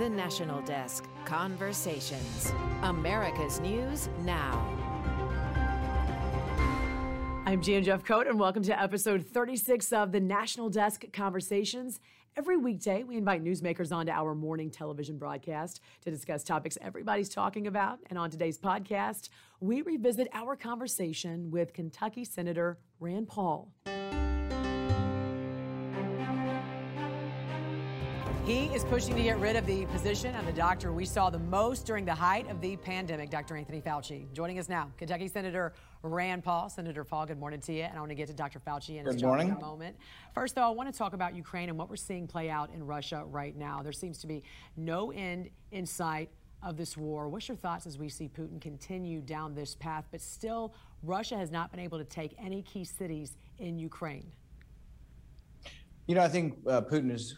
The National Desk Conversations. America's News Now. I'm Jan Jeffcoat, and welcome to episode 36 of the National Desk Conversations. Every weekday, we invite newsmakers onto our morning television broadcast to discuss topics everybody's talking about. And on today's podcast, we revisit our conversation with Kentucky Senator Rand Paul. He is pushing to get rid of the position of the doctor we saw the most during the height of the pandemic, Dr. Anthony Fauci. Joining us now, Kentucky Senator Rand Paul. Senator Paul, good morning to you. And I want to get to Dr. Fauci in good morning. in a moment. First, though, I want to talk about Ukraine and what we're seeing play out in Russia right now. There seems to be no end in sight of this war. What's your thoughts as we see Putin continue down this path, but still Russia has not been able to take any key cities in Ukraine? You know, I think uh, Putin is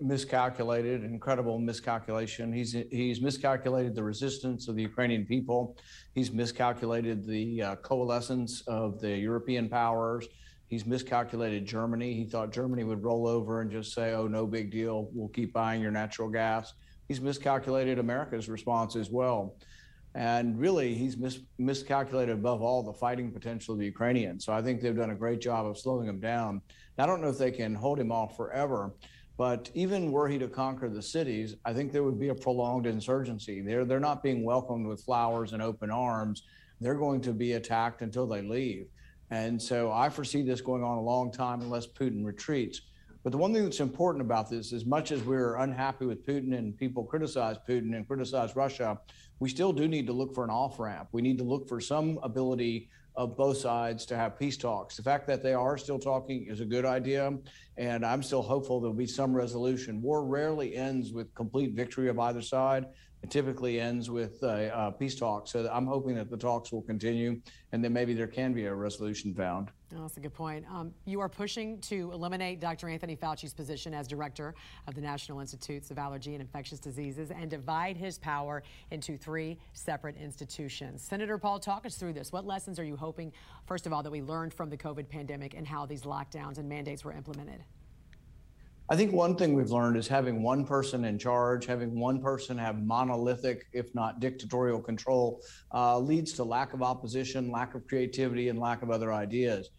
miscalculated, incredible miscalculation. He's he's miscalculated the resistance of the Ukrainian people. He's miscalculated the uh, coalescence of the European powers. He's miscalculated Germany. He thought Germany would roll over and just say, "Oh, no big deal. We'll keep buying your natural gas." He's miscalculated America's response as well. And really, he's mis- miscalculated above all the fighting potential of the Ukrainians. So I think they've done a great job of slowing him down. I don't know if they can hold him off forever, but even were he to conquer the cities, I think there would be a prolonged insurgency. They're, they're not being welcomed with flowers and open arms. They're going to be attacked until they leave. And so I foresee this going on a long time unless Putin retreats. But the one thing that's important about this, as much as we're unhappy with Putin and people criticize Putin and criticize Russia, we still do need to look for an off ramp. We need to look for some ability of both sides to have peace talks. The fact that they are still talking is a good idea, and I'm still hopeful there'll be some resolution. War rarely ends with complete victory of either side. It typically ends with a, a peace talk. So I'm hoping that the talks will continue, and then maybe there can be a resolution found. Oh, that's a good point. Um, you are pushing to eliminate Dr. Anthony Fauci's position as director of the National Institutes of Allergy and Infectious Diseases and divide his power into three separate institutions. Senator Paul, talk us through this. What lessons are you hoping, first of all, that we learned from the COVID pandemic and how these lockdowns and mandates were implemented? I think one thing we've learned is having one person in charge, having one person have monolithic, if not dictatorial control, uh, leads to lack of opposition, lack of creativity, and lack of other ideas.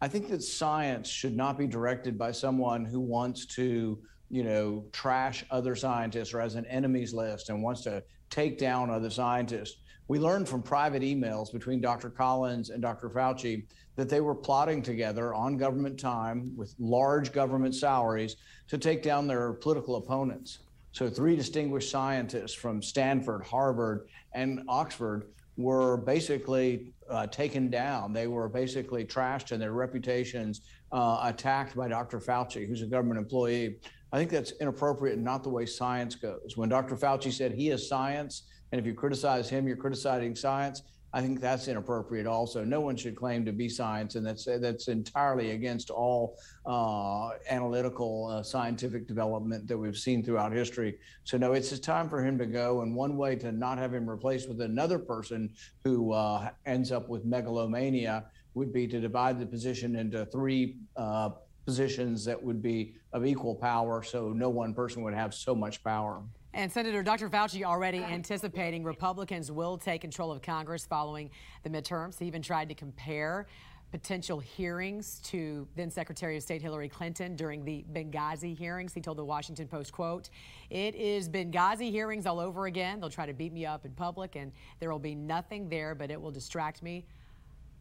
I think that science should not be directed by someone who wants to, you know, trash other scientists or has an enemies list and wants to take down other scientists. We learned from private emails between Dr. Collins and Dr. Fauci that they were plotting together on government time with large government salaries to take down their political opponents. So, three distinguished scientists from Stanford, Harvard, and Oxford were basically uh, taken down. They were basically trashed and their reputations uh, attacked by Dr. Fauci, who's a government employee. I think that's inappropriate and not the way science goes. When Dr. Fauci said he is science, and if you criticize him, you're criticizing science, I think that's inappropriate also. No one should claim to be science, and that's that's entirely against all uh, analytical uh, scientific development that we've seen throughout history. So no, it's time for him to go, and one way to not have him replaced with another person who uh, ends up with megalomania would be to divide the position into three uh, positions that would be of equal power, so no one person would have so much power. And Senator Dr. Fauci already anticipating Republicans will take control of Congress following the midterms. He even tried to compare potential hearings to then Secretary of State Hillary Clinton during the Benghazi hearings. He told the Washington Post, quote, it is Benghazi hearings all over again. They'll try to beat me up in public and there will be nothing there, but it will distract me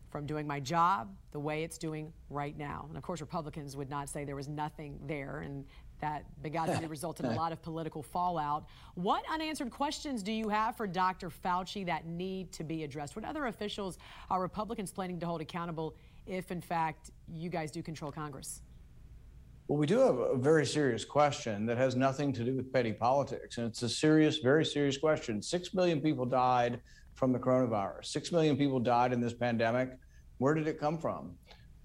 from doing my job the way it's doing right now. And of course, Republicans would not say there was nothing there. And that Benghazi resulted in a lot of political fallout. What unanswered questions do you have for Dr. Fauci that need to be addressed? What other officials are Republicans planning to hold accountable if, in fact, you guys do control Congress? Well, we do have a very serious question that has nothing to do with petty politics. And it's a serious, very serious question. Six million people died from the coronavirus. Six million people died in this pandemic. Where did it come from?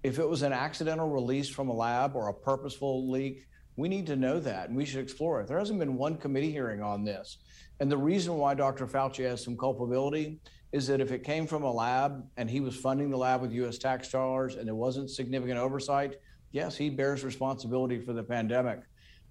If it was an accidental release from a lab or a purposeful leak, we need to know that and we should explore it. There hasn't been one committee hearing on this. And the reason why Dr. Fauci has some culpability is that if it came from a lab and he was funding the lab with US tax dollars and there wasn't significant oversight, yes, he bears responsibility for the pandemic.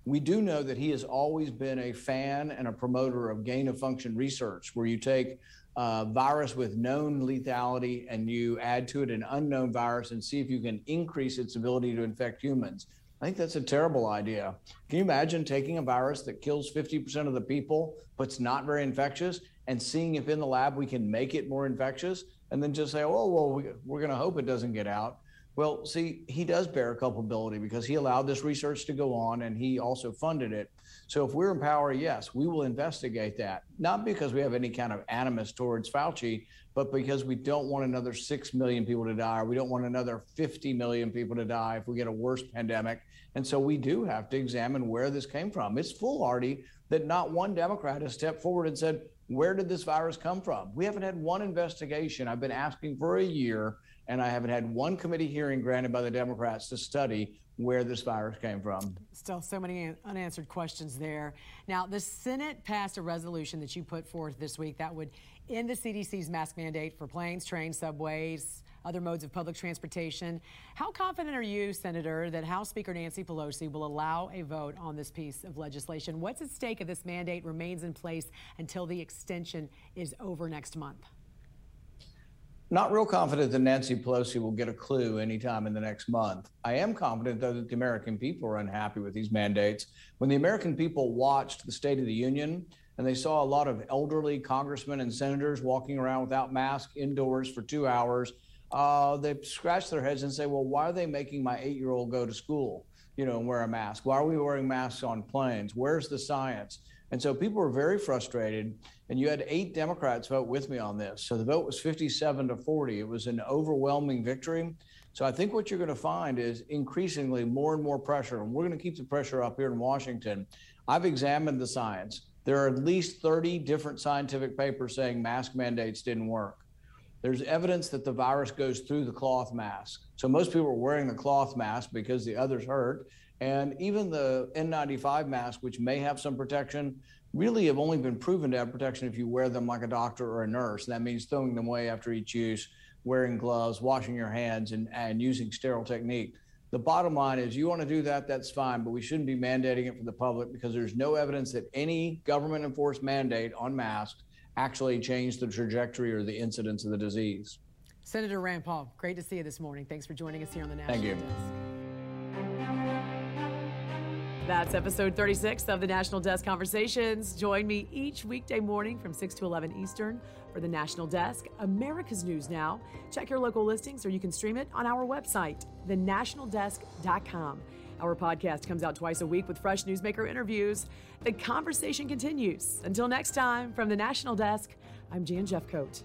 We do know that he has always been a fan and a promoter of gain of function research, where you take a virus with known lethality and you add to it an unknown virus and see if you can increase its ability to infect humans. I think that's a terrible idea. Can you imagine taking a virus that kills 50% of the people, but's not very infectious, and seeing if in the lab we can make it more infectious, and then just say, oh, well, we, we're going to hope it doesn't get out. Well, see, he does bear culpability because he allowed this research to go on and he also funded it. So if we're in power, yes, we will investigate that. Not because we have any kind of animus towards Fauci, but because we don't want another 6 million people to die, or we don't want another 50 million people to die if we get a worse pandemic. And so we do have to examine where this came from. It's foolhardy that not one Democrat has stepped forward and said, where did this virus come from? We haven't had one investigation. I've been asking for a year and I haven't had one committee hearing granted by the Democrats to study where this virus came from. Still so many unanswered questions there. Now, the Senate passed a resolution that you put forth this week that would end the CDC's mask mandate for planes, trains, subways, other modes of public transportation. How confident are you, Senator, that House Speaker Nancy Pelosi will allow a vote on this piece of legislation? What's at stake if this mandate remains in place until the extension is over next month? Not real confident that Nancy Pelosi will get a clue anytime in the next month. I am confident, though, that the American people are unhappy with these mandates. When the American people watched the State of the Union and they saw a lot of elderly congressmen and senators walking around without masks indoors for two hours, uh, they scratch their heads and say, well, why are they making my eight year old go to school, you know, and wear a mask? Why are we wearing masks on planes? Where's the science? And so people were very frustrated. And you had eight Democrats vote with me on this. So the vote was 57 to 40. It was an overwhelming victory. So I think what you're going to find is increasingly more and more pressure. And we're going to keep the pressure up here in Washington. I've examined the science. There are at least 30 different scientific papers saying mask mandates didn't work. There's evidence that the virus goes through the cloth mask. So most people are wearing the cloth mask because the others hurt. And even the N95 mask, which may have some protection, really have only been proven to have protection if you wear them like a doctor or a nurse. And that means throwing them away after each use, wearing gloves, washing your hands, and, and using sterile technique. The bottom line is you want to do that, that's fine, but we shouldn't be mandating it for the public because there's no evidence that any government enforced mandate on masks actually changed the trajectory or the incidence of the disease. Senator Rand Paul, great to see you this morning. Thanks for joining us here on the National Thank you. Desk. That's episode 36 of the National Desk Conversations. Join me each weekday morning from 6 to 11 Eastern for the National Desk, America's News Now. Check your local listings or you can stream it on our website, thenationaldesk.com. Our podcast comes out twice a week with fresh newsmaker interviews. The conversation continues. Until next time, from the National Desk, I'm Jan Jeffcoat.